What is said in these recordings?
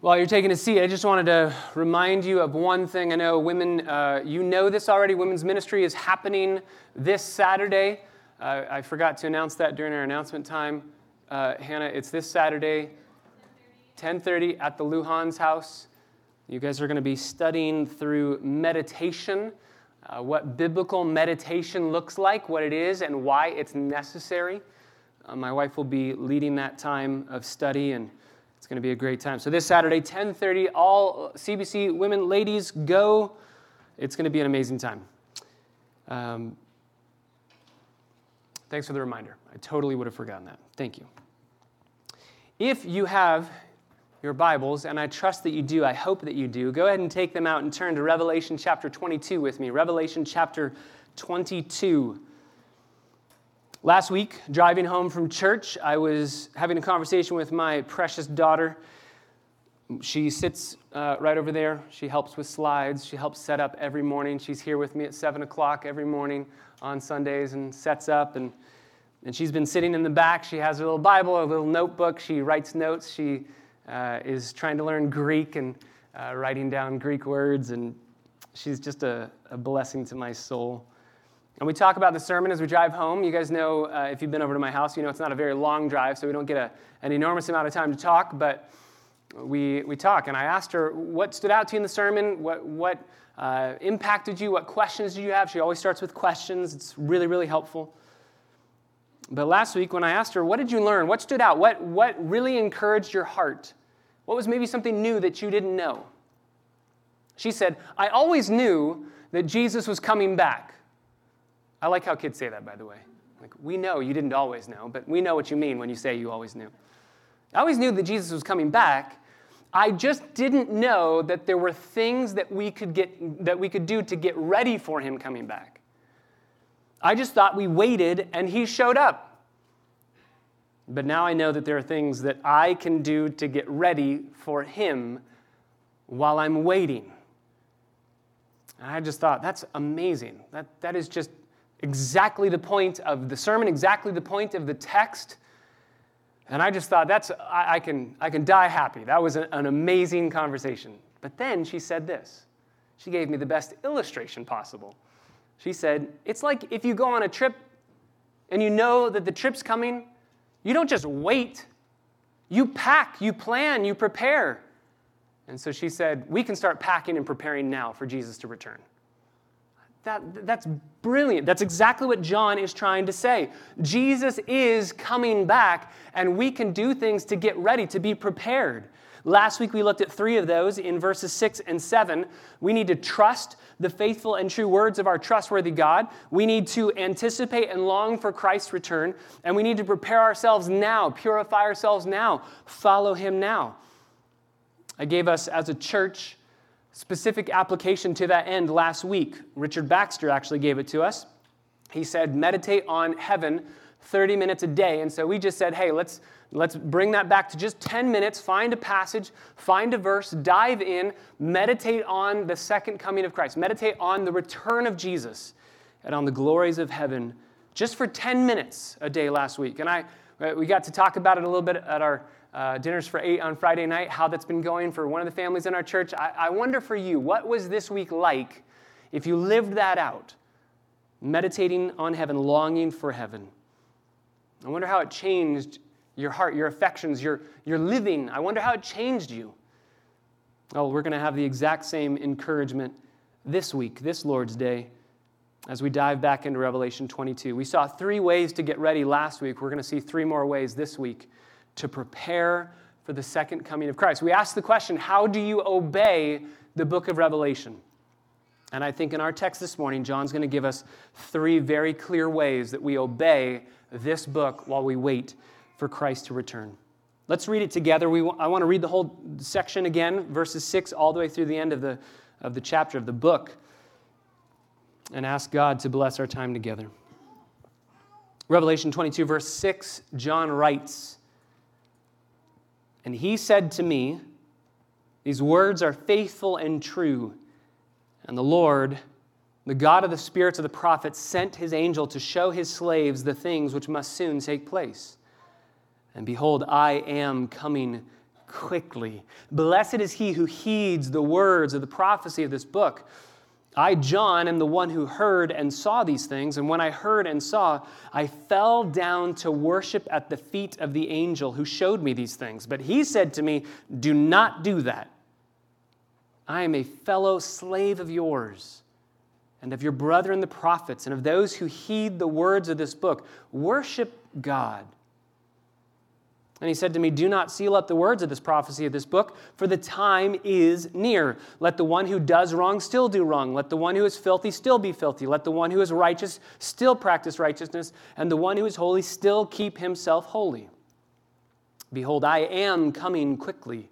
While you're taking a seat, I just wanted to remind you of one thing. I know women, uh, you know this already. Women's ministry is happening this Saturday. Uh, I forgot to announce that during our announcement time. Uh, Hannah, it's this Saturday, 10:30 at the Luhan's house. You guys are going to be studying through meditation, uh, what biblical meditation looks like, what it is, and why it's necessary. Uh, my wife will be leading that time of study and it's going to be a great time. So this Saturday, 10:30, all CBC women, ladies, go. It's going to be an amazing time. Um, thanks for the reminder. I totally would have forgotten that. Thank you. If you have your Bibles, and I trust that you do, I hope that you do, go ahead and take them out and turn to Revelation chapter 22 with me. Revelation chapter 22. Last week, driving home from church, I was having a conversation with my precious daughter. She sits uh, right over there. She helps with slides. She helps set up every morning. She's here with me at 7 o'clock every morning on Sundays and sets up. And, and she's been sitting in the back. She has a little Bible, a little notebook. She writes notes. She uh, is trying to learn Greek and uh, writing down Greek words. And she's just a, a blessing to my soul. And we talk about the sermon as we drive home. You guys know, uh, if you've been over to my house, you know it's not a very long drive, so we don't get a, an enormous amount of time to talk, but we, we talk. And I asked her, what stood out to you in the sermon? What, what uh, impacted you? What questions did you have? She always starts with questions. It's really, really helpful. But last week, when I asked her, what did you learn? What stood out? What, what really encouraged your heart? What was maybe something new that you didn't know? She said, I always knew that Jesus was coming back. I like how kids say that, by the way. Like, we know you didn't always know, but we know what you mean when you say you always knew. I always knew that Jesus was coming back. I just didn't know that there were things that we could get that we could do to get ready for him coming back. I just thought we waited and he showed up. But now I know that there are things that I can do to get ready for him while I'm waiting. And I just thought, that's amazing. That, that is just exactly the point of the sermon, exactly the point of the text. And I just thought, that's, I, I can, I can die happy. That was an, an amazing conversation. But then she said this. She gave me the best illustration possible. She said, It's like if you go on a trip and you know that the trip's coming, you don't just wait. You pack, you plan, you prepare. And so she said, We can start packing and preparing now for Jesus to return. That, that's brilliant. That's exactly what John is trying to say. Jesus is coming back, and we can do things to get ready, to be prepared. Last week we looked at three of those in verses six and seven. We need to trust the faithful and true words of our trustworthy God. We need to anticipate and long for Christ's return. And we need to prepare ourselves now, purify ourselves now, follow Him now. I gave us as a church specific application to that end last week. Richard Baxter actually gave it to us. He said, meditate on heaven 30 minutes a day. And so we just said, hey, let's, let's bring that back to just 10 minutes, find a passage, find a verse, dive in, meditate on the second coming of Christ, meditate on the return of Jesus and on the glories of heaven just for 10 minutes a day last week. And I, uh, we got to talk about it a little bit at our uh, dinners for eight on Friday night, how that's been going for one of the families in our church. I, I wonder for you, what was this week like if you lived that out? Meditating on heaven, longing for heaven. I wonder how it changed your heart, your affections, your, your living. I wonder how it changed you. Oh, we're going to have the exact same encouragement this week, this Lord's Day, as we dive back into Revelation 22. We saw three ways to get ready last week. We're going to see three more ways this week to prepare for the second coming of Christ. We ask the question how do you obey the book of Revelation? And I think in our text this morning, John's going to give us three very clear ways that we obey this book while we wait for Christ to return. Let's read it together. We, I want to read the whole section again, verses 6 all the way through the end of the, of the chapter of the book, and ask God to bless our time together. Revelation 22, verse 6, John writes, and he said to me, These words are faithful and true. And the Lord, the God of the spirits of the prophets, sent his angel to show his slaves the things which must soon take place. And behold, I am coming quickly. Blessed is he who heeds the words of the prophecy of this book. I, John, am the one who heard and saw these things, and when I heard and saw, I fell down to worship at the feet of the angel who showed me these things. But he said to me, Do not do that. I am a fellow slave of yours and of your brethren the prophets and of those who heed the words of this book. Worship God. And he said to me, Do not seal up the words of this prophecy of this book, for the time is near. Let the one who does wrong still do wrong. Let the one who is filthy still be filthy. Let the one who is righteous still practice righteousness. And the one who is holy still keep himself holy. Behold, I am coming quickly,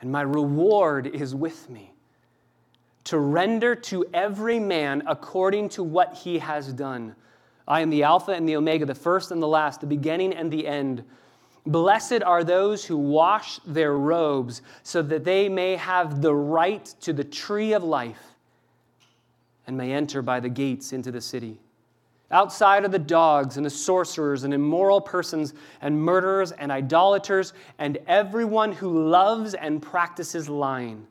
and my reward is with me to render to every man according to what he has done. I am the Alpha and the Omega, the first and the last, the beginning and the end. Blessed are those who wash their robes so that they may have the right to the tree of life and may enter by the gates into the city. Outside are the dogs and the sorcerers and immoral persons and murderers and idolaters and everyone who loves and practices lying.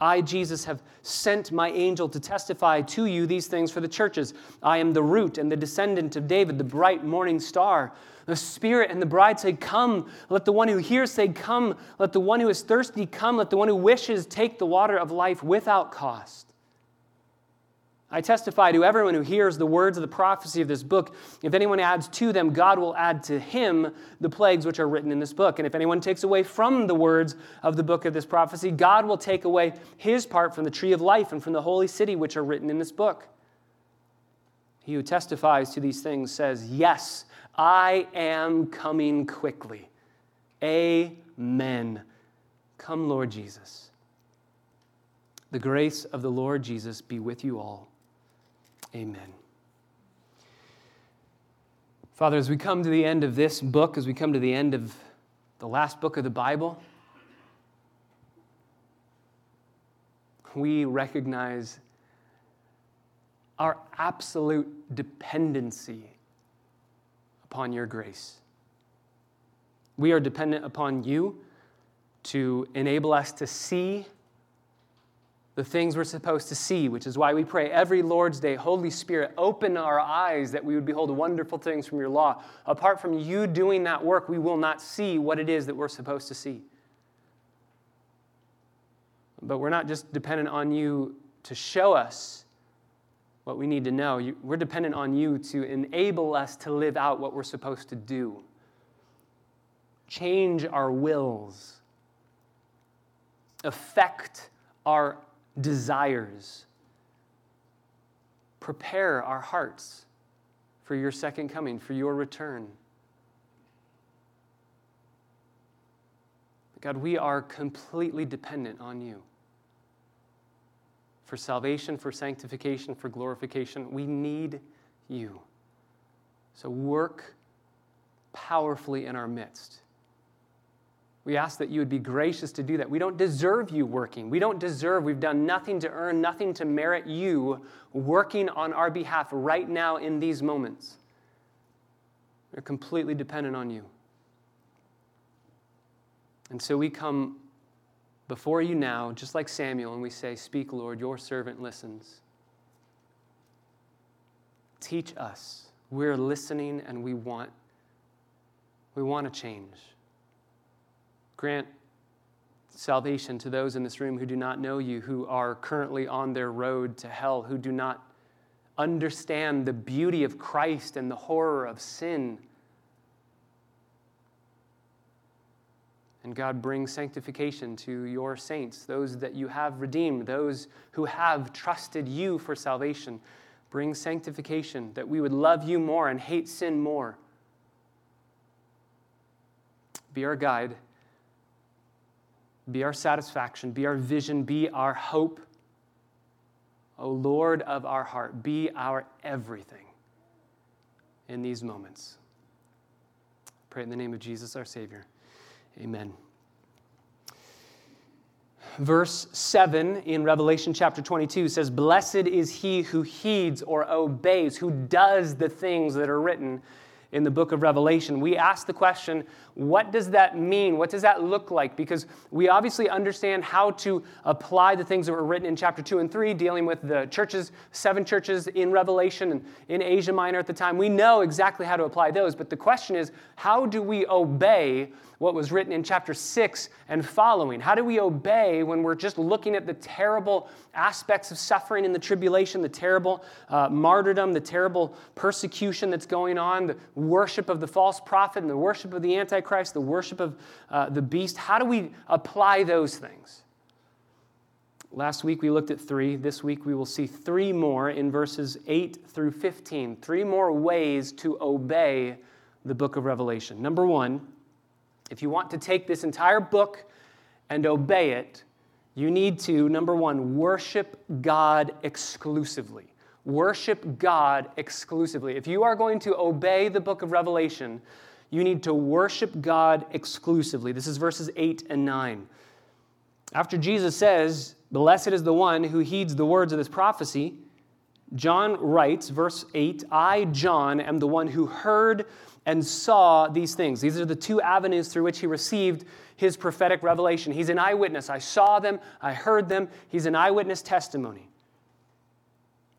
I, Jesus, have sent my angel to testify to you these things for the churches. I am the root and the descendant of David, the bright morning star. The Spirit and the bride say, Come. Let the one who hears say, Come. Let the one who is thirsty come. Let the one who wishes take the water of life without cost. I testify to everyone who hears the words of the prophecy of this book. If anyone adds to them, God will add to him the plagues which are written in this book. And if anyone takes away from the words of the book of this prophecy, God will take away his part from the tree of life and from the holy city which are written in this book. He who testifies to these things says, Yes, I am coming quickly. Amen. Come, Lord Jesus. The grace of the Lord Jesus be with you all. Amen. Father, as we come to the end of this book, as we come to the end of the last book of the Bible, we recognize our absolute dependency upon your grace. We are dependent upon you to enable us to see the things we're supposed to see, which is why we pray every Lord's Day, Holy Spirit, open our eyes that we would behold wonderful things from your law. Apart from you doing that work, we will not see what it is that we're supposed to see. But we're not just dependent on you to show us what we need to know. We're dependent on you to enable us to live out what we're supposed to do. Change our wills, affect our desires. Prepare our hearts for your second coming, for your return. God, we are completely dependent on you. For salvation, for sanctification, for glorification, we need you. So work powerfully in our midst. We ask that you would be gracious to do that. We don't deserve you working. We don't deserve, we've done nothing to earn, nothing to merit you working on our behalf right now in these moments. We're completely dependent on you. And so we come before you now, just like Samuel, and we say, Speak, Lord, your servant listens. Teach us. We're listening and we want, we want to change. Grant salvation to those in this room who do not know you, who are currently on their road to hell, who do not understand the beauty of Christ and the horror of sin. And God, bring sanctification to your saints, those that you have redeemed, those who have trusted you for salvation. Bring sanctification that we would love you more and hate sin more. Be our guide be our satisfaction, be our vision, be our hope. O Lord of our heart, be our everything in these moments. Pray in the name of Jesus, our Savior. Amen. Verse 7 in Revelation chapter 22 says, Blessed is he who heeds or obeys, who does the things that are written in the book of Revelation. We ask the question What does that mean? What does that look like? Because we obviously understand how to apply the things that were written in chapter 2 and 3, dealing with the churches, seven churches in Revelation and in Asia Minor at the time. We know exactly how to apply those, but the question is how do we obey what was written in chapter 6 and following? How do we obey when we're just looking at the terrible aspects of suffering in the tribulation, the terrible uh, martyrdom, the terrible persecution that's going on, the worship of the false prophet and the worship of the Antichrist, the worship of uh, the beast? How do we apply those things? Last week we looked at three. This week we will see three more in verses 8 through 15. Three more ways to obey the book of Revelation. Number one, if you want to take this entire book and obey it, you need to, number one, worship God exclusively. Worship God exclusively. If you are going to obey the book of Revelation, you need to worship God exclusively. This is verses 8 and 9. After Jesus says, Blessed is the one who heeds the words of this prophecy, John writes, verse 8, I, John, am the one who heard and saw these things. These are the two avenues through which he received his prophetic revelation. He's an eyewitness. I saw them, I heard them. He's an eyewitness testimony.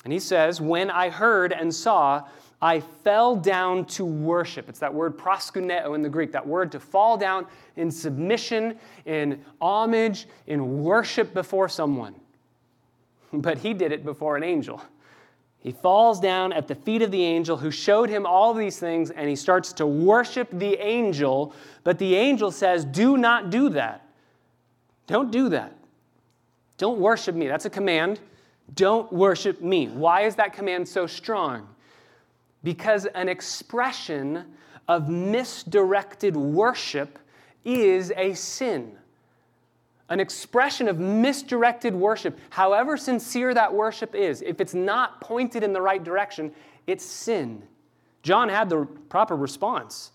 And he says, When I heard and saw, I fell down to worship. It's that word proskuneo in the Greek, that word to fall down in submission, in homage, in worship before someone. But he did it before an angel. He falls down at the feet of the angel who showed him all these things, and he starts to worship the angel. But the angel says, Do not do that. Don't do that. Don't worship me. That's a command. Don't worship me. Why is that command so strong? Because an expression of misdirected worship is a sin an expression of misdirected worship, however sincere that worship is, if it's not pointed in the right direction, it's sin. John had the proper response.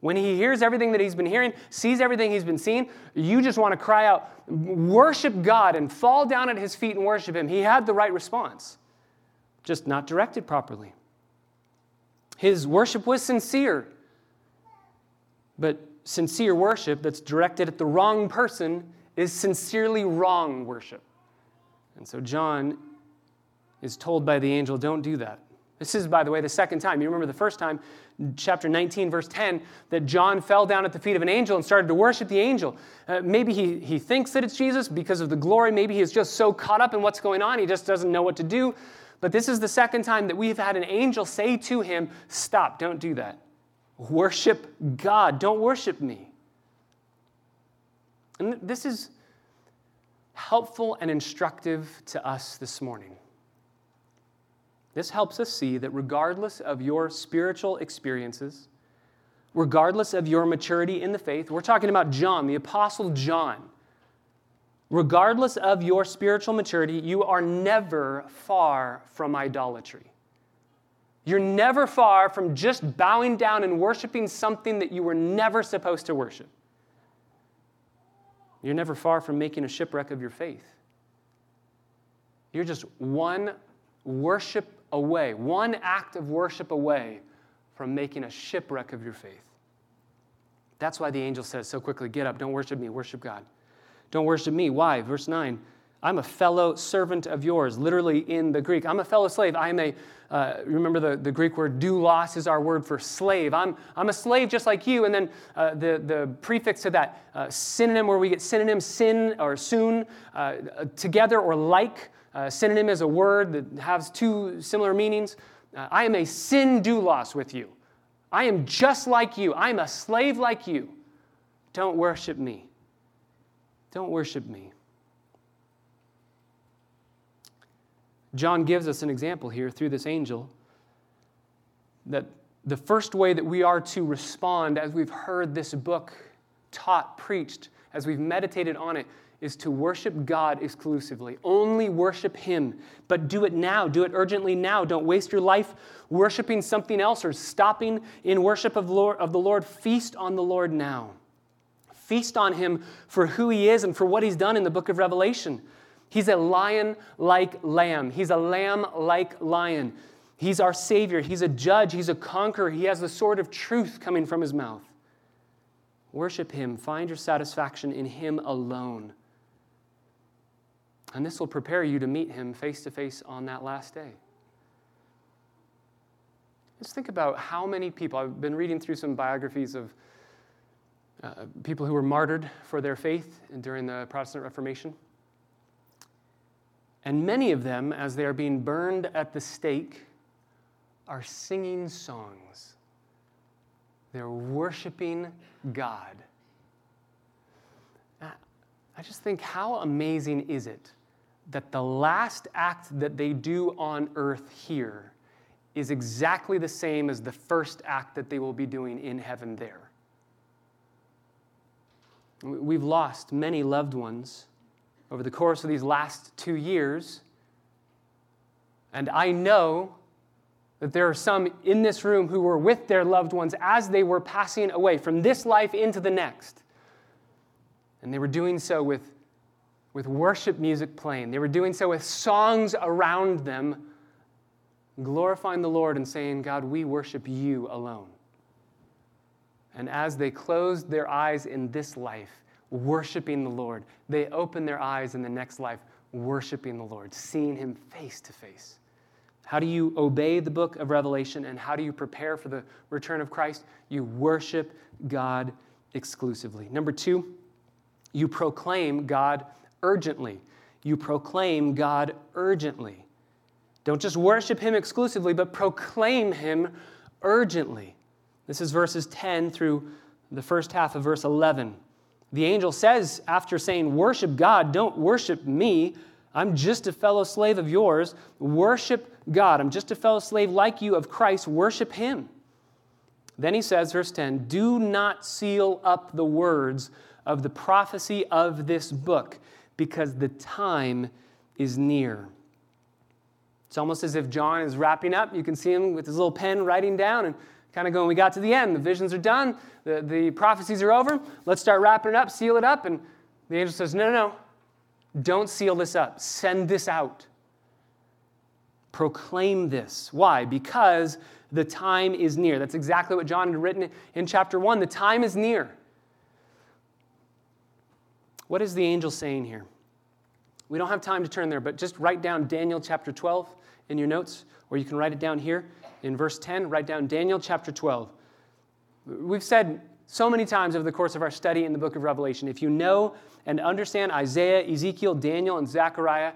When he hears everything that he's been hearing, sees everything he's been seeing, you just want to cry out, worship God and fall down at his feet and worship him. He had the right response, just not directed properly. His worship was sincere, but sincere worship that's directed at the wrong person is sincerely wrong worship. And so John is told by the angel, don't do that. This is, by the way, the second time. You remember the first time, chapter 19, verse 10, that John fell down at the feet of an angel and started to worship the angel. Uh, maybe he, he thinks that it's Jesus because of the glory. Maybe he's just so caught up in what's going on, he just doesn't know what to do. But this is the second time that we've had an angel say to him, Stop, don't do that. Worship God, don't worship me. And this is helpful and instructive to us this morning. This helps us see that regardless of your spiritual experiences, regardless of your maturity in the faith, we're talking about John, the Apostle John. Regardless of your spiritual maturity, you are never far from idolatry. You're never far from just bowing down and worshiping something that you were never supposed to worship. You're never far from making a shipwreck of your faith. You're just one worship away, one act of worship away from making a shipwreck of your faith. That's why the angel says so quickly Get up, don't worship me, worship God. Don't worship me. Why? Verse 9 I'm a fellow servant of yours, literally in the Greek. I'm a fellow slave. I am a, uh, remember the, the Greek word doulos is our word for slave. I'm, I'm a slave just like you. And then uh, the, the prefix to that uh, synonym, where we get synonym sin or soon, uh, together or like. Uh, synonym is a word that has two similar meanings. Uh, I am a sin doulos with you. I am just like you. I'm a slave like you. Don't worship me. Don't worship me. John gives us an example here through this angel that the first way that we are to respond as we've heard this book taught, preached, as we've meditated on it, is to worship God exclusively. Only worship Him, but do it now. Do it urgently now. Don't waste your life worshiping something else or stopping in worship of, Lord, of the Lord. Feast on the Lord now. Feast on Him for who He is and for what He's done in the book of Revelation. He's a lion like lamb. He's a lamb like lion. He's our Savior. He's a judge. He's a conqueror. He has the sword of truth coming from his mouth. Worship Him. Find your satisfaction in Him alone. And this will prepare you to meet Him face to face on that last day. Just think about how many people, I've been reading through some biographies of uh, people who were martyred for their faith during the Protestant Reformation. And many of them, as they are being burned at the stake, are singing songs. They're worshiping God. I just think how amazing is it that the last act that they do on earth here is exactly the same as the first act that they will be doing in heaven there. We've lost many loved ones over the course of these last two years. And I know that there are some in this room who were with their loved ones as they were passing away from this life into the next. And they were doing so with, with worship music playing, they were doing so with songs around them, glorifying the Lord and saying, God, we worship you alone. And as they closed their eyes in this life, worshiping the Lord. They open their eyes in the next life, worshiping the Lord, seeing Him face to face. How do you obey the book of Revelation and how do you prepare for the return of Christ? You worship God exclusively. Number two, you proclaim God urgently. You proclaim God urgently. Don't just worship Him exclusively, but proclaim Him urgently. This is verses 10 through the first half of verse 11. The angel says, after saying, Worship God, don't worship me. I'm just a fellow slave of yours. Worship God. I'm just a fellow slave like you of Christ. Worship him. Then he says, verse 10 Do not seal up the words of the prophecy of this book, because the time is near. It's almost as if John is wrapping up. You can see him with his little pen writing down, and kind of going, we got to the end, the visions are done, the, the prophecies are over, let's start wrapping it up, seal it up. And the angel says, no, no, no, don't seal this up, send this out. Proclaim this. Why? Because the time is near. That's exactly what John had written in chapter 1. The time is near. What is the angel saying here? We don't have time to turn there, but just write down Daniel chapter 12 in your notes, or you can write it down here in verse 10, write down Daniel chapter 12. We've said so many times over the course of our study in the book of Revelation if you know and understand Isaiah, Ezekiel, Daniel, and Zechariah,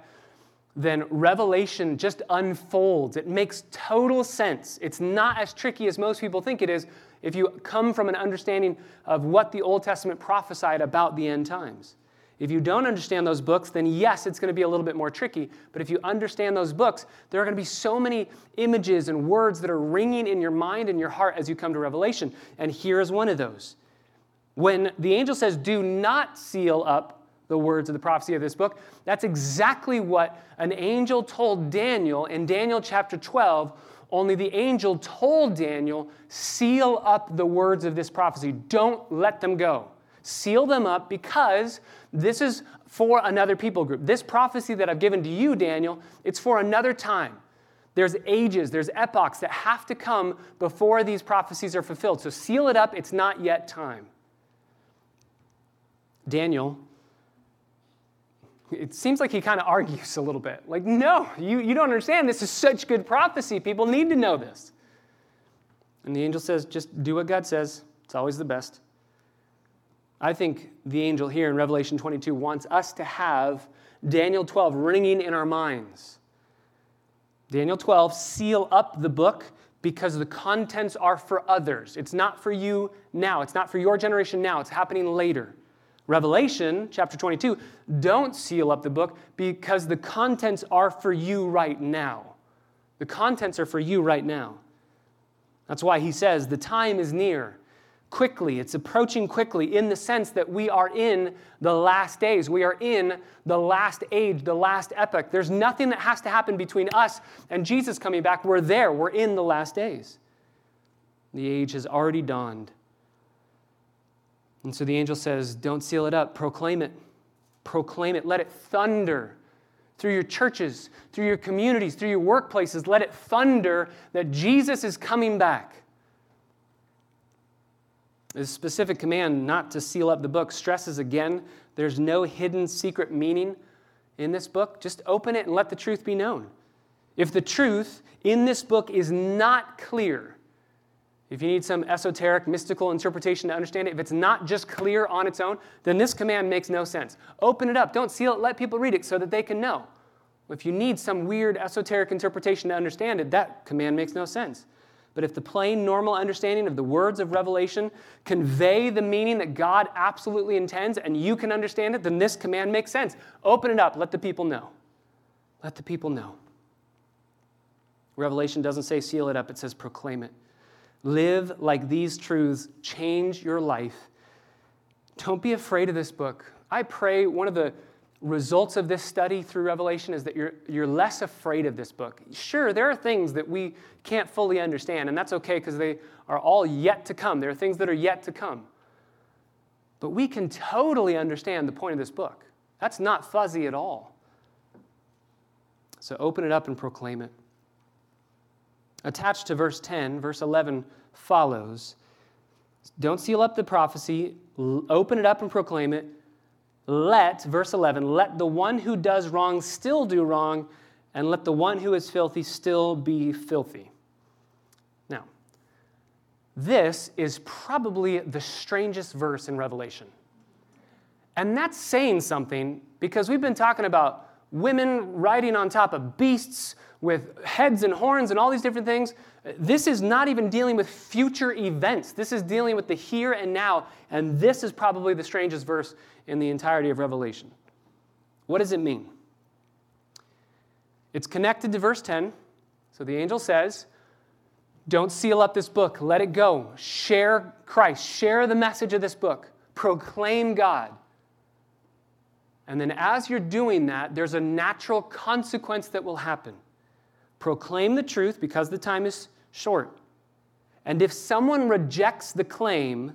then Revelation just unfolds. It makes total sense. It's not as tricky as most people think it is if you come from an understanding of what the Old Testament prophesied about the end times. If you don't understand those books, then yes, it's going to be a little bit more tricky. But if you understand those books, there are going to be so many images and words that are ringing in your mind and your heart as you come to Revelation. And here is one of those. When the angel says, Do not seal up the words of the prophecy of this book, that's exactly what an angel told Daniel in Daniel chapter 12. Only the angel told Daniel, Seal up the words of this prophecy, don't let them go. Seal them up because this is for another people group. This prophecy that I've given to you, Daniel, it's for another time. There's ages, there's epochs that have to come before these prophecies are fulfilled. So seal it up, it's not yet time. Daniel, it seems like he kind of argues a little bit. Like, no, you, you don't understand. This is such good prophecy. People need to know this. And the angel says, just do what God says. It's always the best. I think the angel here in Revelation 22 wants us to have Daniel 12 ringing in our minds. Daniel 12, seal up the book because the contents are for others. It's not for you now, it's not for your generation now, it's happening later. Revelation chapter 22, don't seal up the book because the contents are for you right now. The contents are for you right now. That's why he says, the time is near quickly. It's approaching quickly in the sense that we are in the last days. We are in the last age, the last epoch. There's nothing that has to happen between us and Jesus coming back. We're there. We're in the last days. The age has already dawned. And so the angel says, Don't seal it up, proclaim it. Proclaim it. Let it thunder through your churches, through your communities, through your workplaces. Let it thunder that Jesus is coming back. The specific command not to seal up the book stresses again there's no hidden secret meaning in this book. Just open it and let the truth be known. If the truth in this book is not clear, if you need some esoteric, mystical interpretation to understand it, if it's not just clear on its own, then this command makes no sense. Open it up. Don't seal it. Let people read it so that they can know. If you need some weird esoteric interpretation to understand it, that command makes no sense. But if the plain, normal understanding of the words of Revelation convey the meaning that God absolutely intends and you can understand it, then this command makes sense. Open it up. Let the people know. Let the people know. Revelation doesn't say seal it up, it says proclaim it. Live like these truths change your life. Don't be afraid of this book. I pray one of the results of this study through Revelation is that you're, you're less afraid of this book. Sure, there are things that we can't fully understand, and that's okay because they are all yet to come. There are things that are yet to come. But we can totally understand the point of this book. That's not fuzzy at all. So open it up and proclaim it. Attached to verse 10, verse 11 follows Don't seal up the prophecy, open it up and proclaim it let, verse 11, let the one who does wrong still do wrong, and let the one who is filthy still be filthy. Now, this is probably the strangest verse in Revelation. And that's saying something because we've been talking about women riding on top of beasts with heads and horns and all these different things. This is not even dealing with future events. This is dealing with the here and now. And this is probably the strangest verse in the entirety of Revelation. What does it mean? It's connected to verse 10. So the angel says, Don't seal up this book, let it go. Share Christ, share the message of this book, proclaim God. And then, as you're doing that, there's a natural consequence that will happen. Proclaim the truth because the time is short. And if someone rejects the claim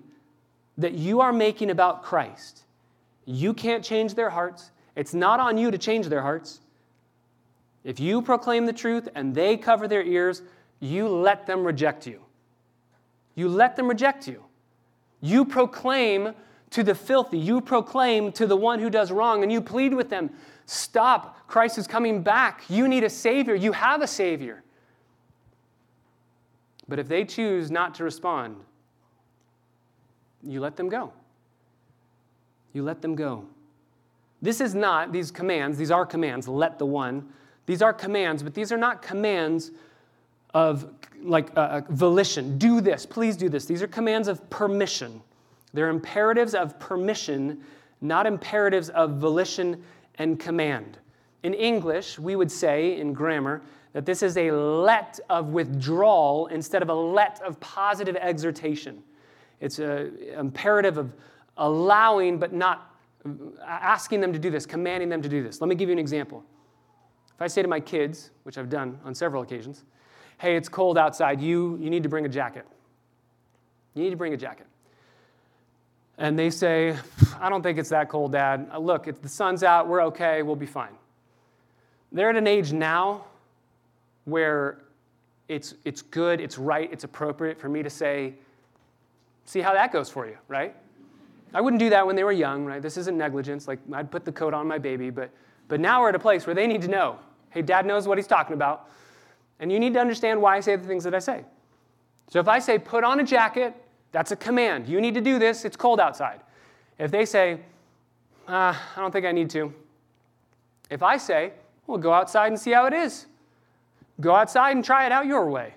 that you are making about Christ, you can't change their hearts. It's not on you to change their hearts. If you proclaim the truth and they cover their ears, you let them reject you. You let them reject you. You proclaim to the filthy, you proclaim to the one who does wrong, and you plead with them stop. Christ is coming back. You need a Savior. You have a Savior. But if they choose not to respond, you let them go you let them go. This is not, these commands, these are commands, let the one. These are commands, but these are not commands of like uh, volition. Do this, please do this. These are commands of permission. They're imperatives of permission, not imperatives of volition and command. In English, we would say in grammar that this is a let of withdrawal instead of a let of positive exhortation. It's an imperative of allowing but not asking them to do this, commanding them to do this. Let me give you an example. If I say to my kids, which I've done on several occasions, hey, it's cold outside, you, you need to bring a jacket. You need to bring a jacket. And they say, I don't think it's that cold, Dad. Uh, look, if the sun's out, we're okay, we'll be fine. They're at an age now where it's, it's good, it's right, it's appropriate for me to say, see how that goes for you, right? I wouldn't do that when they were young, right? This isn't negligence. Like, I'd put the coat on my baby, but, but now we're at a place where they need to know hey, dad knows what he's talking about, and you need to understand why I say the things that I say. So if I say, put on a jacket, that's a command. You need to do this, it's cold outside. If they say, uh, I don't think I need to, if I say, well, go outside and see how it is, go outside and try it out your way.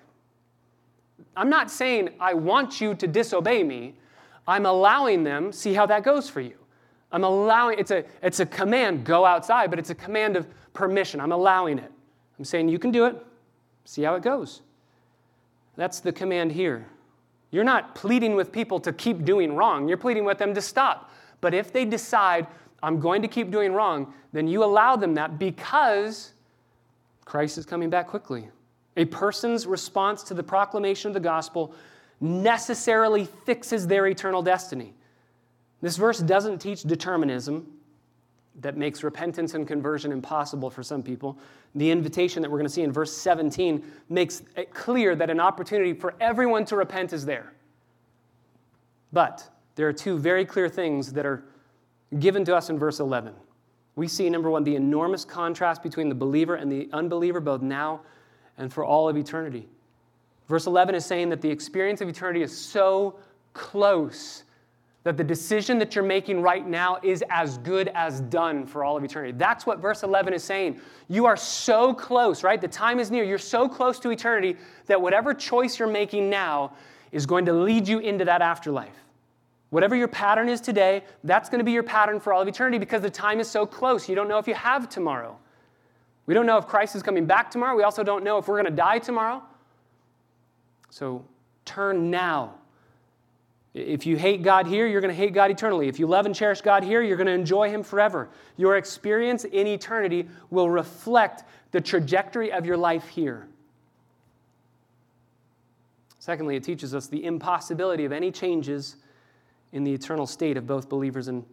I'm not saying I want you to disobey me. I'm allowing them, see how that goes for you. I'm allowing, it's a, it's a command, go outside, but it's a command of permission. I'm allowing it. I'm saying you can do it, see how it goes. That's the command here. You're not pleading with people to keep doing wrong, you're pleading with them to stop. But if they decide, I'm going to keep doing wrong, then you allow them that because Christ is coming back quickly. A person's response to the proclamation of the gospel necessarily fixes their eternal destiny. This verse doesn't teach determinism that makes repentance and conversion impossible for some people. The invitation that we're going to see in verse 17 makes it clear that an opportunity for everyone to repent is there. But there are two very clear things that are given to us in verse 11. We see, number one, the enormous contrast between the believer and the unbeliever, both now and for all of eternity. Verse 11 is saying that the experience of eternity is so close that the decision that you're making right now is as good as done for all of eternity. That's what verse 11 is saying. You are so close, right? The time is near. You're so close to eternity that whatever choice you're making now is going to lead you into that afterlife. Whatever your pattern is today, that's going to be your pattern for all of eternity because the time is so close. You don't know if you have tomorrow. We don't know if Christ is coming back tomorrow. We also don't know if we're going to die tomorrow. So turn now if you hate God here, you're going to hate God eternally. If you love and cherish God here, you're going to enjoy Him forever. Your experience in eternity will reflect the trajectory of your life here. Secondly, it teaches us the impossibility of any changes in the eternal state of both believers and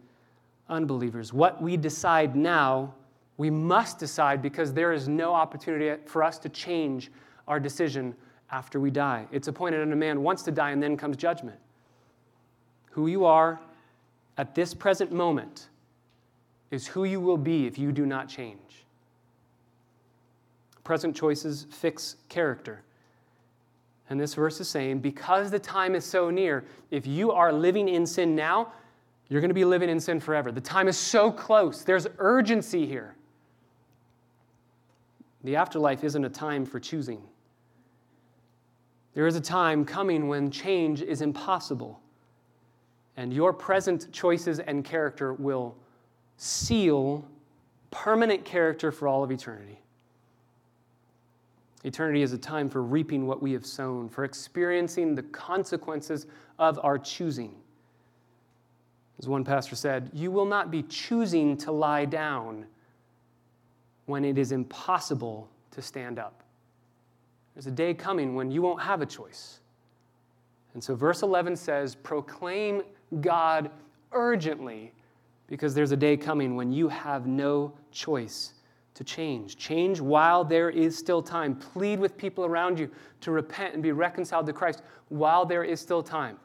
unbelievers. What we decide now, we must decide because there is no opportunity for us to change our decision after we die. It's appointed unto man once to die, and then comes judgment who you are at this present moment is who you will be if you do not change. Present choices fix character. And this verse is saying, because the time is so near, if you are living in sin now, you're going to be living in sin forever. The time is so close. There's urgency here. The afterlife isn't a time for choosing. There is a time coming when change is impossible. And your present choices and character will seal permanent character for all of eternity. Eternity is a time for reaping what we have sown, for experiencing the consequences of our choosing. As one pastor said, you will not be choosing to lie down when it is impossible to stand up. There's a day coming when you won't have a choice. And so, verse 11 says, Proclaim God urgently because there's a day coming when you have no choice to change. Change while there is still time. Plead with people around you to repent and be reconciled to Christ while there is still time.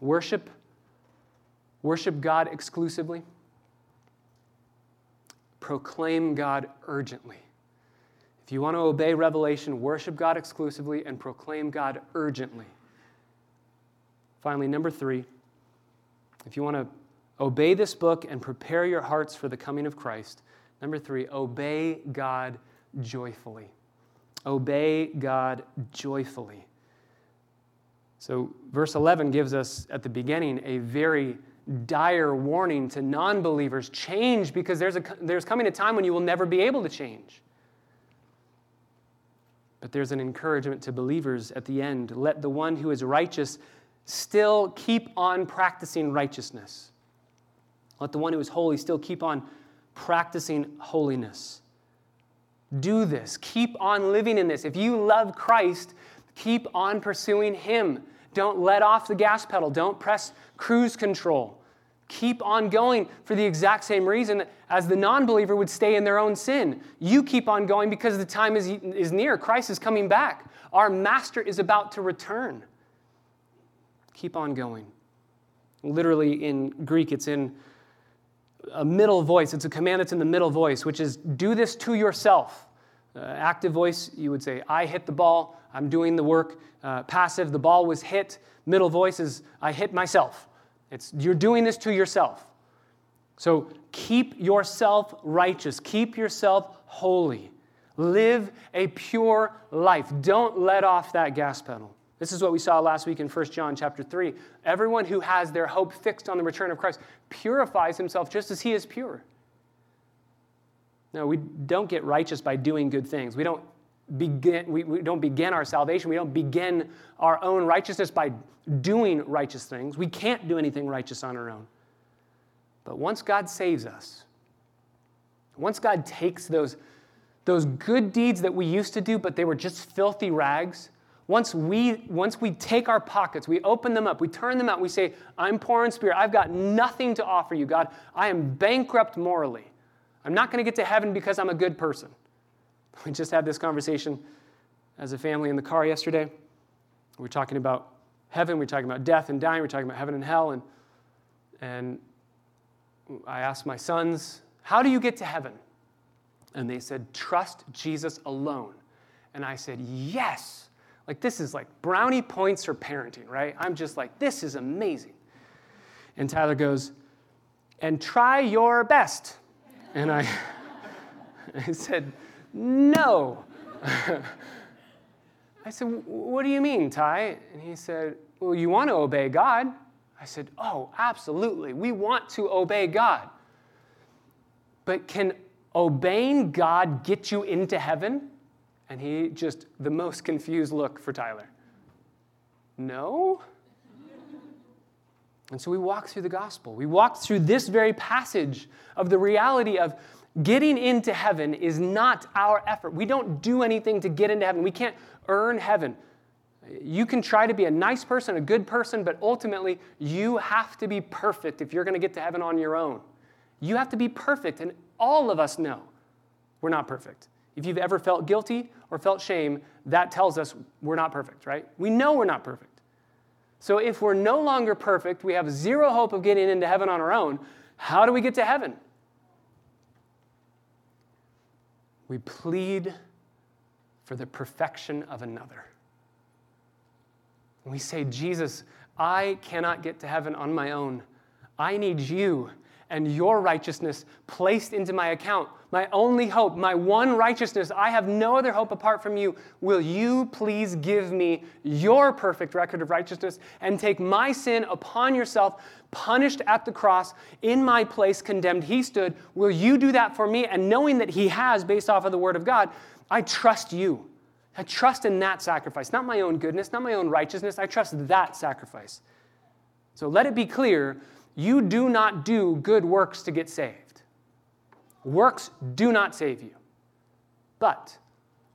Worship worship God exclusively. Proclaim God urgently. If you want to obey revelation, worship God exclusively and proclaim God urgently. Finally, number three, if you want to obey this book and prepare your hearts for the coming of Christ, number three, obey God joyfully. Obey God joyfully. So, verse 11 gives us at the beginning a very dire warning to non believers change because there's, a, there's coming a time when you will never be able to change. But there's an encouragement to believers at the end. Let the one who is righteous still keep on practicing righteousness. Let the one who is holy still keep on practicing holiness. Do this. Keep on living in this. If you love Christ, keep on pursuing Him. Don't let off the gas pedal. Don't press cruise control. Keep on going for the exact same reason as the non believer would stay in their own sin. You keep on going because the time is, is near. Christ is coming back. Our master is about to return. Keep on going. Literally in Greek, it's in a middle voice. It's a command that's in the middle voice, which is do this to yourself. Uh, active voice, you would say, I hit the ball, I'm doing the work. Uh, passive, the ball was hit. Middle voice is, I hit myself. It's, you're doing this to yourself. So keep yourself righteous, keep yourself holy. Live a pure life. Don't let off that gas pedal. This is what we saw last week in 1 John chapter 3. Everyone who has their hope fixed on the return of Christ purifies himself just as he is pure. No, we don't get righteous by doing good things. We don't begin, we, we don't begin our salvation. We don't begin our own righteousness by doing righteous things. We can't do anything righteous on our own. But once God saves us, once God takes those, those good deeds that we used to do, but they were just filthy rags, once we, once we take our pockets, we open them up, we turn them out, we say, I'm poor in spirit. I've got nothing to offer you, God. I am bankrupt morally. I'm not going to get to heaven because I'm a good person. We just had this conversation as a family in the car yesterday. We are talking about heaven, we're talking about death and dying, we're talking about heaven and hell. And, and I asked my sons, How do you get to heaven? And they said, Trust Jesus alone. And I said, Yes. Like, this is like brownie points for parenting, right? I'm just like, This is amazing. And Tyler goes, And try your best. And I, I said, No. I said, What do you mean, Ty? And he said, Well, you want to obey God. I said, Oh, absolutely. We want to obey God. But can obeying God get you into heaven? And he just, the most confused look for Tyler. No? And so we walk through the gospel. We walk through this very passage of the reality of getting into heaven is not our effort. We don't do anything to get into heaven. We can't earn heaven. You can try to be a nice person, a good person, but ultimately you have to be perfect if you're going to get to heaven on your own. You have to be perfect, and all of us know we're not perfect. If you've ever felt guilty or felt shame, that tells us we're not perfect, right? We know we're not perfect. So if we're no longer perfect, we have zero hope of getting into heaven on our own, how do we get to heaven? We plead for the perfection of another. We say, Jesus, I cannot get to heaven on my own. I need you and your righteousness placed into my account. My only hope, my one righteousness. I have no other hope apart from you. Will you please give me your perfect record of righteousness and take my sin upon yourself, punished at the cross, in my place, condemned? He stood. Will you do that for me? And knowing that He has, based off of the Word of God, I trust you. I trust in that sacrifice, not my own goodness, not my own righteousness. I trust that sacrifice. So let it be clear you do not do good works to get saved. Works do not save you. But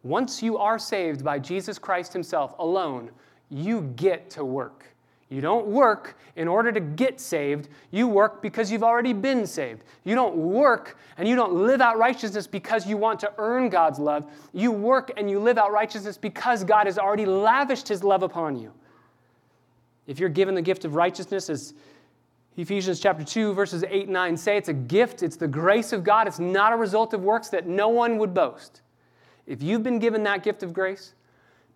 once you are saved by Jesus Christ Himself alone, you get to work. You don't work in order to get saved. You work because you've already been saved. You don't work and you don't live out righteousness because you want to earn God's love. You work and you live out righteousness because God has already lavished His love upon you. If you're given the gift of righteousness, as Ephesians chapter 2, verses 8 and 9 say it's a gift, it's the grace of God, it's not a result of works that no one would boast. If you've been given that gift of grace,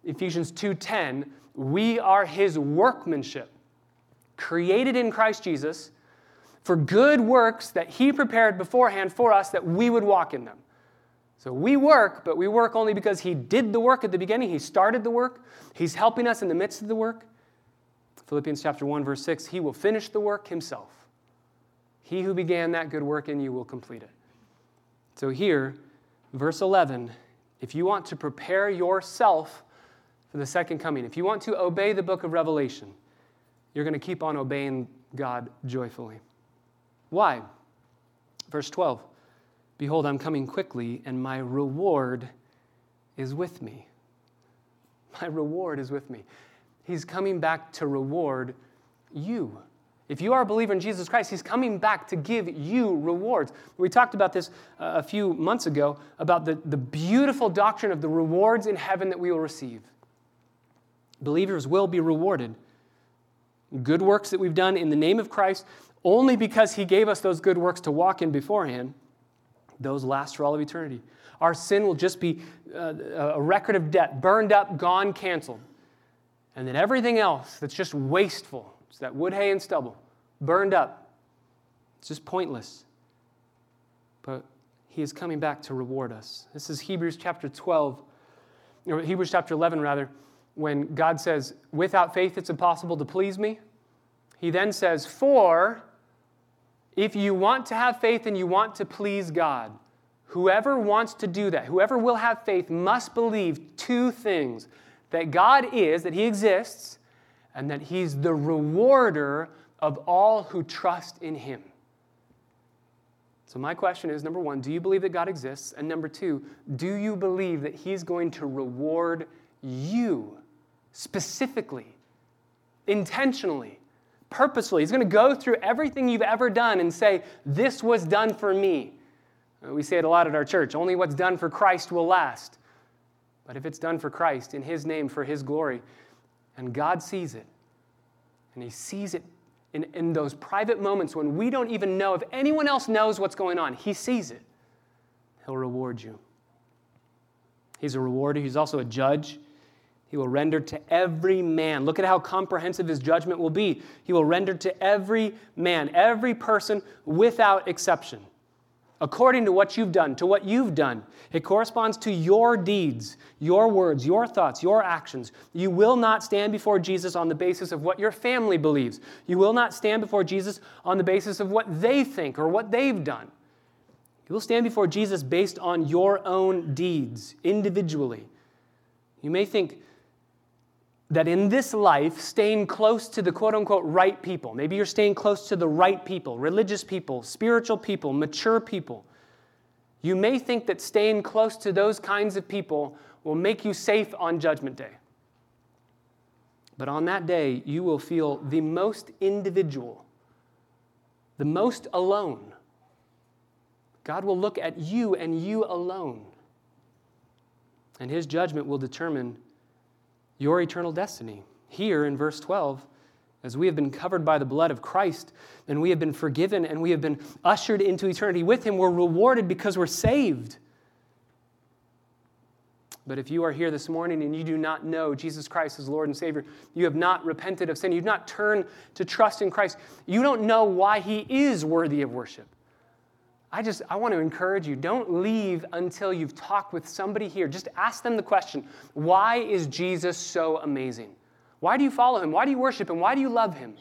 Ephesians 2:10, we are his workmanship, created in Christ Jesus for good works that he prepared beforehand for us that we would walk in them. So we work, but we work only because he did the work at the beginning. He started the work. He's helping us in the midst of the work. Philippians chapter 1 verse 6, he will finish the work himself. He who began that good work in you will complete it. So here, verse 11, if you want to prepare yourself for the second coming, if you want to obey the book of Revelation, you're going to keep on obeying God joyfully. Why? Verse 12 Behold, I'm coming quickly, and my reward is with me. My reward is with me. He's coming back to reward you. If you are a believer in Jesus Christ, He's coming back to give you rewards. We talked about this uh, a few months ago about the, the beautiful doctrine of the rewards in heaven that we will receive. Believers will be rewarded. Good works that we've done in the name of Christ, only because He gave us those good works to walk in beforehand, those last for all of eternity. Our sin will just be uh, a record of debt, burned up, gone, canceled. And then everything else that's just wasteful, it's that wood, hay, and stubble, burned up. It's just pointless. But he is coming back to reward us. This is Hebrews chapter 12, or Hebrews chapter 11, rather, when God says, Without faith it's impossible to please me. He then says, For if you want to have faith and you want to please God, whoever wants to do that, whoever will have faith, must believe two things that God is, that He exists, and that He's the rewarder of all who trust in Him. So, my question is number one, do you believe that God exists? And number two, do you believe that He's going to reward you specifically, intentionally, purposefully? He's going to go through everything you've ever done and say, This was done for me. We say it a lot at our church only what's done for Christ will last. But if it's done for Christ, in His name, for His glory, and God sees it, And He sees it in, in those private moments when we don't even know if anyone else knows what's going on. He sees it. He'll reward you. He's a rewarder, He's also a judge. He will render to every man. Look at how comprehensive his judgment will be. He will render to every man, every person without exception according to what you've done, to what you've done. It corresponds to your deeds, your words, your thoughts, your actions. You will not stand before Jesus on the basis of what your family believes. You will not stand before Jesus on the basis of what they think or what they've done. You will stand before Jesus based on your own deeds, individually. You may think, that in this life, staying close to the quote unquote right people, maybe you're staying close to the right people, religious people, spiritual people, mature people, you may think that staying close to those kinds of people will make you safe on Judgment Day. But on that day, you will feel the most individual, the most alone. God will look at you and you alone. And his judgment will determine your eternal destiny. Here in verse 12, as we have been covered by the blood of Christ and we have been forgiven and we have been ushered into eternity with Him, we're rewarded because we're saved. But if you are here this morning and you do not know Jesus Christ as Lord and Savior, you have not repented of sin, you've not turned to trust in Christ, you don't know why He is worthy of worship. I just I want to encourage you don't leave until you've talked with somebody here. Just ask them the question, why is Jesus so amazing? Why do you follow him? Why do you worship him? Why do you love him?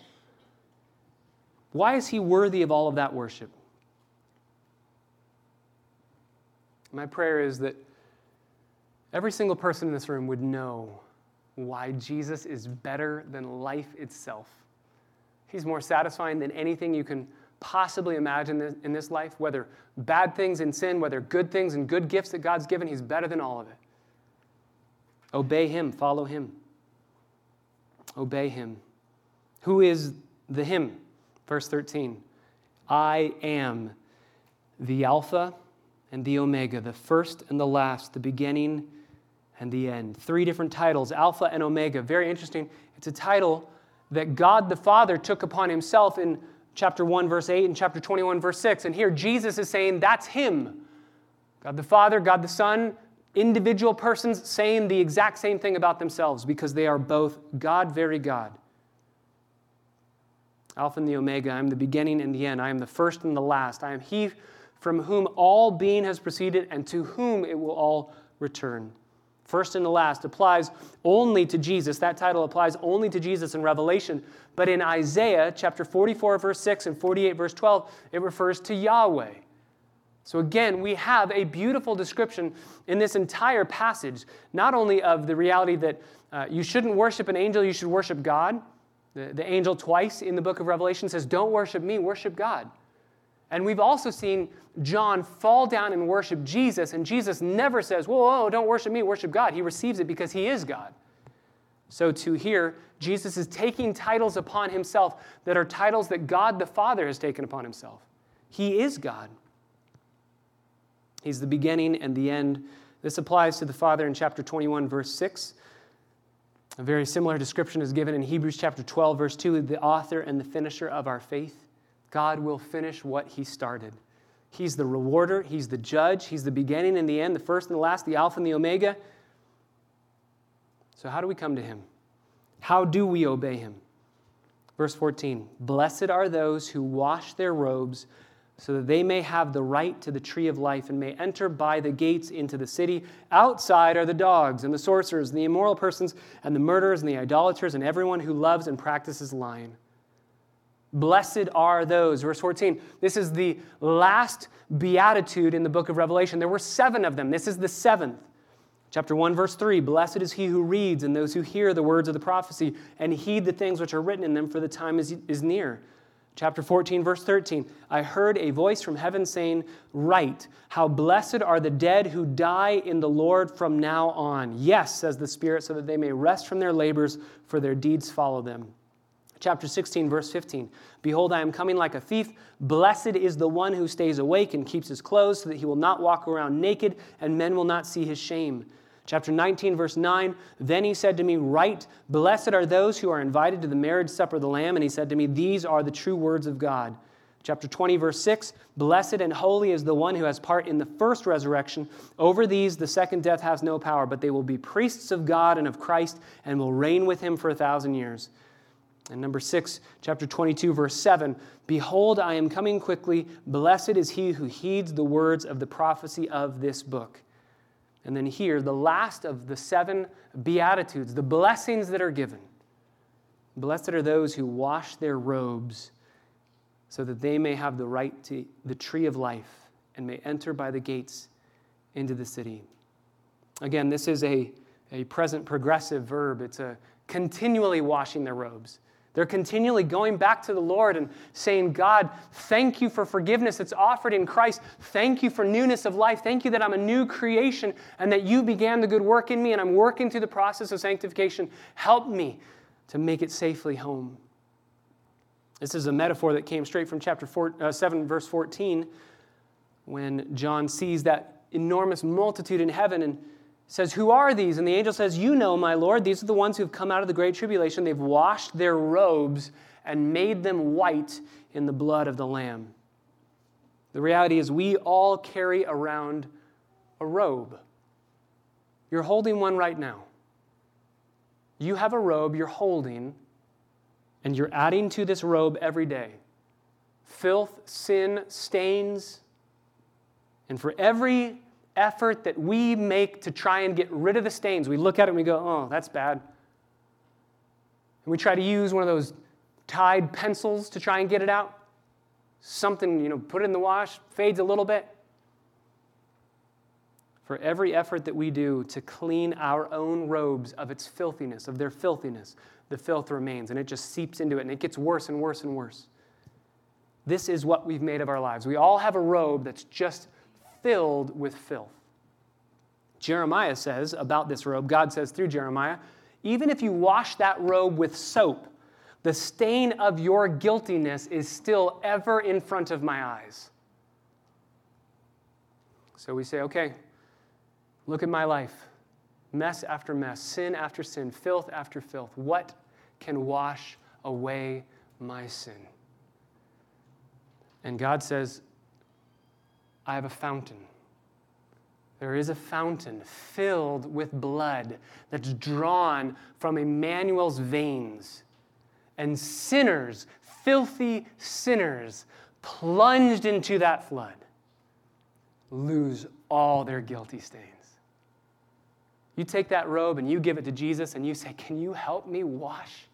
Why is he worthy of all of that worship? My prayer is that every single person in this room would know why Jesus is better than life itself. He's more satisfying than anything you can possibly imagine in this life, whether bad things and sin, whether good things and good gifts that God's given, He's better than all of it. Obey Him, follow Him. Obey Him. Who is the Him? Verse 13 I am the Alpha and the Omega, the first and the last, the beginning and the end. Three different titles Alpha and Omega. Very interesting. It's a title that God the Father took upon Himself in chapter 1, verse 8, and chapter 21, verse 6. And here Jesus is saying that's Him. God the Father, God the Son, individual persons saying the exact same thing about themselves because they are both God, very God. Alpha and the Omega, I am the beginning and the end. I am the first and the last. I am He from whom all being has proceeded and to whom it will all return first and the last, applies only to Jesus. That title applies only to Jesus in Revelation. But in Isaiah chapter 44, verse 6 and 48, verse 12, it refers to Yahweh. So again, we have a beautiful description in this entire passage, not only of the reality that uh, you shouldn't worship an angel, you should worship God. The, the angel twice in the book of Revelation says, Don't worship me, worship God. And we've also seen John fall down and worship Jesus, and Jesus never says, Whoa, whoa, don't worship me, worship God. He receives it because he is God. So, to here, Jesus is taking titles upon himself that are titles that God the Father has taken upon himself. He is God. He's the beginning and the end. This applies to the Father in chapter 21, verse 6. A very similar description is given in Hebrews chapter 12, verse 2 the author and the finisher of our faith. God will finish what he started. He's the rewarder, He's the judge, He's the beginning and the end, the first and the last, the Alpha and the Omega. So, how do we come to Him? How do we obey Him? Verse 14 Blessed are those who wash their robes so that they may have the right to the tree of life and may enter by the gates into the city. Outside are the dogs and the sorcerers and the immoral persons and the murderers and the idolaters and everyone who loves and practices lying. Blessed are those. Verse 14. This is the last beatitude in the book of Revelation. There were seven of them. This is the seventh. Chapter 1, verse 3 Blessed is he who reads and those who hear the words of the prophecy and heed the things which are written in them, for the time is, is near. Chapter 14, verse 13 I heard a voice from heaven saying, Write, how blessed are the dead who die in the Lord from now on. Yes, says the Spirit, so that they may rest from their labors, for their deeds follow them. Chapter 16, verse 15 Behold, I am coming like a thief. Blessed is the one who stays awake and keeps his clothes, so that he will not walk around naked, and men will not see his shame. Chapter 19, verse 9 Then he said to me, Write, blessed are those who are invited to the marriage supper of the Lamb. And he said to me, These are the true words of God. Chapter 20, verse 6 Blessed and holy is the one who has part in the first resurrection. Over these, the second death has no power, but they will be priests of God and of Christ and will reign with him for a thousand years. And number six, chapter 22, verse 7 Behold, I am coming quickly. Blessed is he who heeds the words of the prophecy of this book. And then here, the last of the seven Beatitudes, the blessings that are given. Blessed are those who wash their robes so that they may have the right to the tree of life and may enter by the gates into the city. Again, this is a, a present progressive verb. It's a continually washing their robes. They're continually going back to the Lord and saying, God, thank you for forgiveness that's offered in Christ. Thank you for newness of life. Thank you that I'm a new creation and that you began the good work in me and I'm working through the process of sanctification. Help me to make it safely home. This is a metaphor that came straight from chapter four, uh, 7, verse 14, when John sees that enormous multitude in heaven and says, Who are these? And the angel says, You know, my Lord, these are the ones who've come out of the great tribulation. They've washed their robes and made them white in the blood of the Lamb. The reality is, we all carry around a robe. You're holding one right now. You have a robe you're holding, and you're adding to this robe every day filth, sin, stains. And for every effort that we make to try and get rid of the stains, we look at it and we go, oh, that's bad. And we try to use one of those Tide pencils to try and get it out. Something, you know, put it in the wash, fades a little bit. For every effort that we do to clean our own robes of its filthiness, of their filthiness, the filth remains and it just seeps into it and it gets worse and worse and worse. This is what we've made of our lives. We all have a robe that's just filled with filth. Jeremiah says about this robe, God says through Jeremiah, even if you wash that robe with soap, the stain of your guiltiness is still ever in front of my eyes. So we say, okay, look at my life mess after mess, sin after sin, filth after filth. What can wash away my sin? And God says, I have a fountain. There is a fountain filled with blood that's drawn from Emmanuel's veins. And sinners, filthy sinners, plunged into that flood, lose all their guilty stains. You take that robe and you give it to Jesus and you say, Can you help me wash?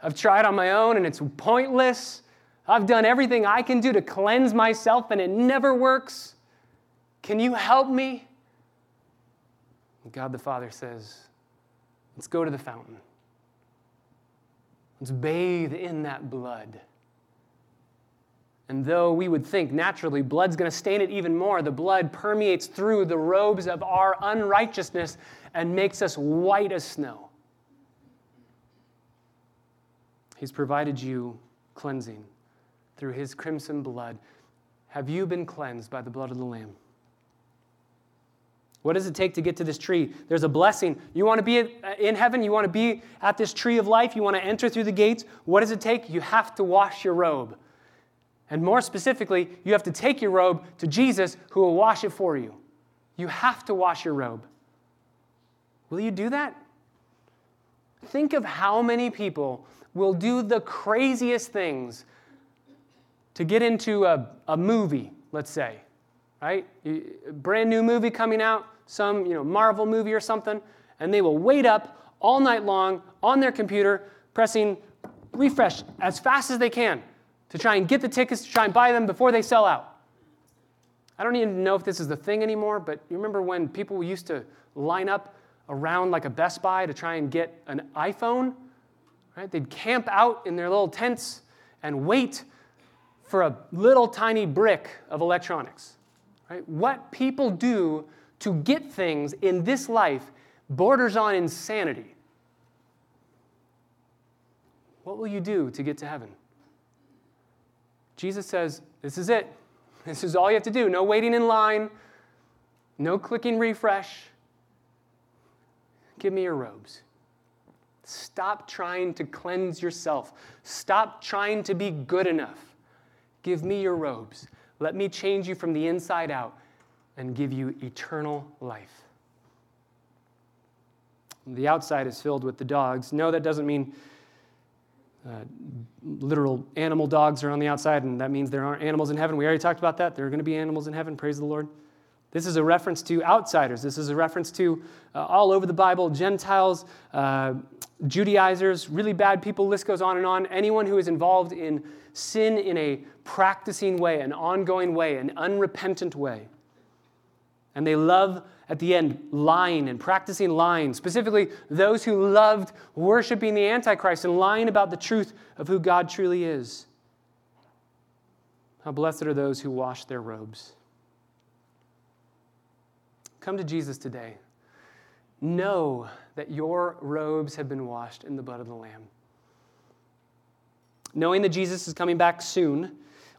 I've tried on my own and it's pointless. I've done everything I can do to cleanse myself and it never works. Can you help me? God the Father says, Let's go to the fountain. Let's bathe in that blood. And though we would think naturally blood's going to stain it even more, the blood permeates through the robes of our unrighteousness and makes us white as snow. He's provided you cleansing through his crimson blood. Have you been cleansed by the blood of the Lamb? What does it take to get to this tree? There's a blessing. You want to be in heaven? You want to be at this tree of life? You want to enter through the gates? What does it take? You have to wash your robe. And more specifically, you have to take your robe to Jesus who will wash it for you. You have to wash your robe. Will you do that? Think of how many people will do the craziest things to get into a, a movie, let's say, right? A brand new movie coming out, some you know, Marvel movie or something, and they will wait up all night long on their computer, pressing refresh as fast as they can to try and get the tickets, to try and buy them before they sell out. I don't even know if this is the thing anymore, but you remember when people used to line up around like a Best Buy to try and get an iPhone? Right? They'd camp out in their little tents and wait for a little tiny brick of electronics. Right? What people do to get things in this life borders on insanity. What will you do to get to heaven? Jesus says, This is it. This is all you have to do. No waiting in line, no clicking refresh. Give me your robes. Stop trying to cleanse yourself. Stop trying to be good enough. Give me your robes. Let me change you from the inside out and give you eternal life. The outside is filled with the dogs. No, that doesn't mean uh, literal animal dogs are on the outside, and that means there aren't animals in heaven. We already talked about that. There are going to be animals in heaven. Praise the Lord. This is a reference to outsiders. This is a reference to uh, all over the Bible Gentiles, uh, Judaizers, really bad people. List goes on and on. Anyone who is involved in sin in a practicing way, an ongoing way, an unrepentant way. And they love, at the end, lying and practicing lying, specifically those who loved worshiping the Antichrist and lying about the truth of who God truly is. How blessed are those who wash their robes. Come to Jesus today. Know that your robes have been washed in the blood of the Lamb. Knowing that Jesus is coming back soon,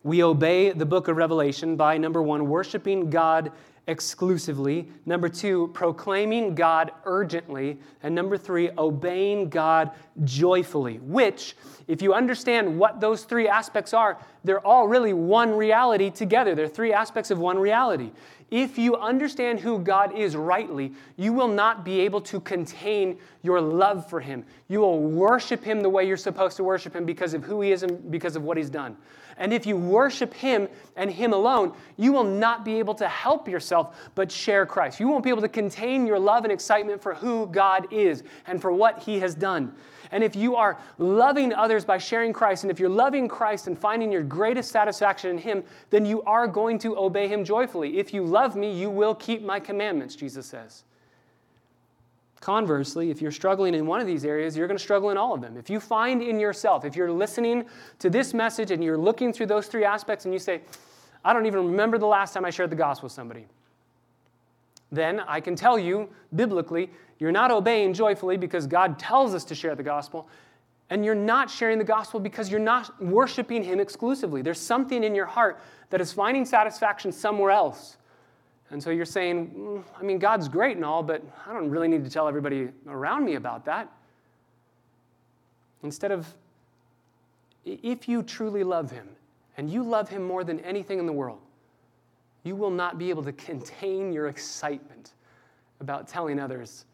we obey the book of Revelation by number one, worshiping God exclusively. Number two, proclaiming God urgently. And number three, obeying God joyfully, which, if you understand what those three aspects are, they're all really one reality together. They're three aspects of one reality. If you understand who God is rightly, you will not be able to contain your love for Him. You will worship Him the way you're supposed to worship Him because of who He is and because of what He's done. And if you worship Him and Him alone, you will not be able to help yourself but share Christ. You won't be able to contain your love and excitement for who God is and for what He has done. And if you are loving others by sharing Christ, and if you're loving Christ and finding your greatest satisfaction in Him, then you are going to obey Him joyfully. If you love me, you will keep my commandments, Jesus says. Conversely, if you're struggling in one of these areas, you're going to struggle in all of them. If you find in yourself, if you're listening to this message and you're looking through those three aspects and you say, I don't even remember the last time I shared the gospel with somebody, then I can tell you biblically, you're not obeying joyfully because God tells us to share the gospel, and you're not sharing the gospel because you're not worshiping Him exclusively. There's something in your heart that is finding satisfaction somewhere else. And so you're saying, mm, I mean, God's great and all, but I don't really need to tell everybody around me about that. Instead of, if you truly love Him, and you love Him more than anything in the world, you will not be able to contain your excitement about telling others,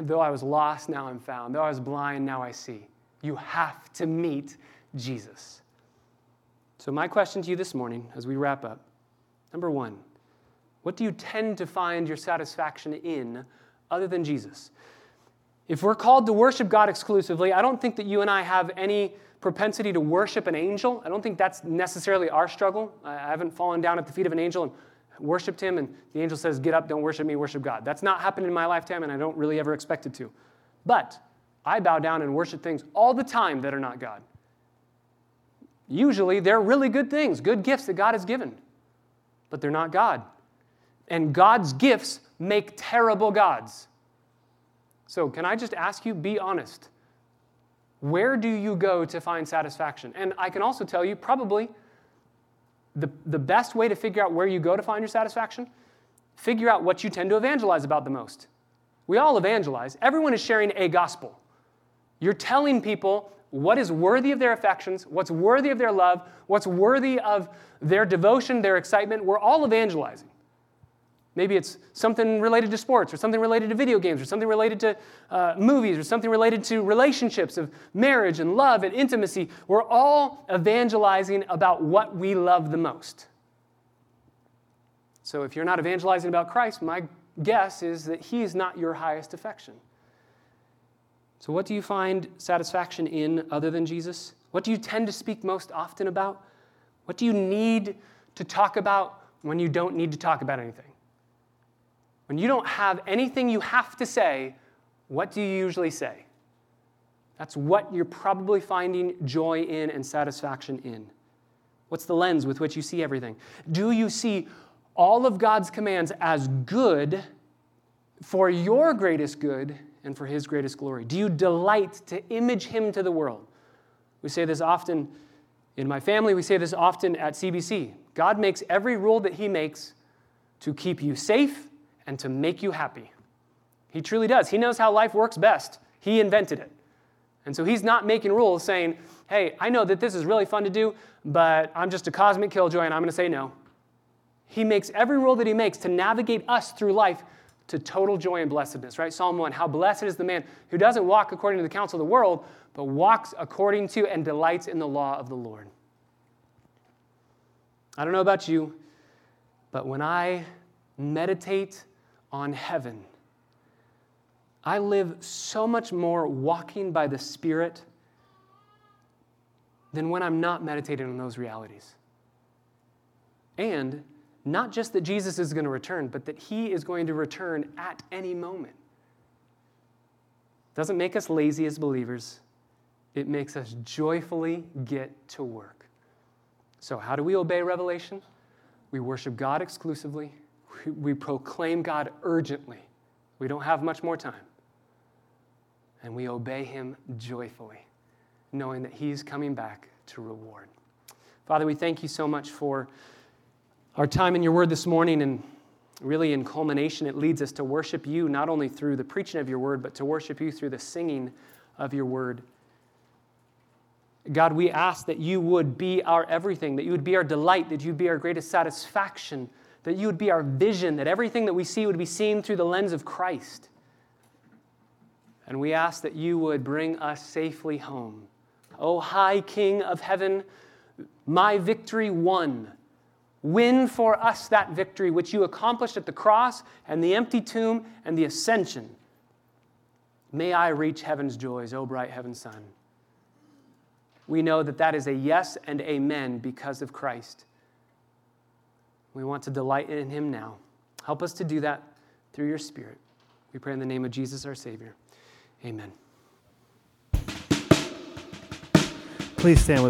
though I was lost, now I'm found. Though I was blind, now I see. You have to meet Jesus. So, my question to you this morning as we wrap up number one, what do you tend to find your satisfaction in other than Jesus? If we're called to worship God exclusively, I don't think that you and I have any propensity to worship an angel. I don't think that's necessarily our struggle. I haven't fallen down at the feet of an angel and worshiped him, and the angel says, Get up, don't worship me, worship God. That's not happened in my lifetime, and I don't really ever expect it to. But I bow down and worship things all the time that are not God. Usually, they're really good things, good gifts that God has given, but they're not God and God's gifts make terrible gods. So, can I just ask you, be honest? Where do you go to find satisfaction? And I can also tell you, probably the, the best way to figure out where you go to find your satisfaction, figure out what you tend to evangelize about the most. We all evangelize, everyone is sharing a gospel. You're telling people what is worthy of their affections, what's worthy of their love, what's worthy of their devotion, their excitement. We're all evangelizing. Maybe it's something related to sports, or something related to video games, or something related to uh, movies, or something related to relationships of marriage and love and intimacy. We're all evangelizing about what we love the most. So if you're not evangelizing about Christ, my guess is that He's not your highest affection. So, what do you find satisfaction in other than Jesus? What do you tend to speak most often about? What do you need to talk about when you don't need to talk about anything? When you don't have anything you have to say, what do you usually say? That's what you're probably finding joy in and satisfaction in. What's the lens with which you see everything? Do you see all of God's commands as good for your greatest good and for His greatest glory? Do you delight to image Him to the world? We say this often in my family, we say this often at CBC. God makes every rule that He makes to keep you safe and to make you happy. He truly does. He knows how life works best. He invented it. And so he's not making rules saying, hey, I know that this is really fun to do, but I'm just a cosmic killjoy and I'm going to say no. He makes every rule that he makes to navigate us through life to total joy and blessedness, right? Psalm 1 How blessed is the man who doesn't walk according to the counsel of the world, but walks according to and delights in the law of the Lord. I don't know about you, but when I meditate on heaven, I live so much more walking by the Spirit than when I'm not meditating on those realities. And not just that Jesus is going to return, but that he is going to return at any moment. Doesn't make us lazy as believers, it makes us joyfully get to work. So, how do we obey revelation? We worship God exclusively, we proclaim God urgently. We don't have much more time. And we obey him joyfully, knowing that he's coming back to reward. Father, we thank you so much for our time in your word this morning, and really in culmination, it leads us to worship you not only through the preaching of your word, but to worship you through the singing of your word. God, we ask that you would be our everything, that you would be our delight, that you'd be our greatest satisfaction, that you would be our vision, that everything that we see would be seen through the lens of Christ. And we ask that you would bring us safely home. O high King of heaven, my victory won. Win for us that victory which you accomplished at the cross and the empty tomb and the ascension. May I reach heaven's joys, O bright heaven sun we know that that is a yes and amen because of Christ. We want to delight in Him now. Help us to do that through your Spirit. We pray in the name of Jesus, our Savior. Amen. Please stand with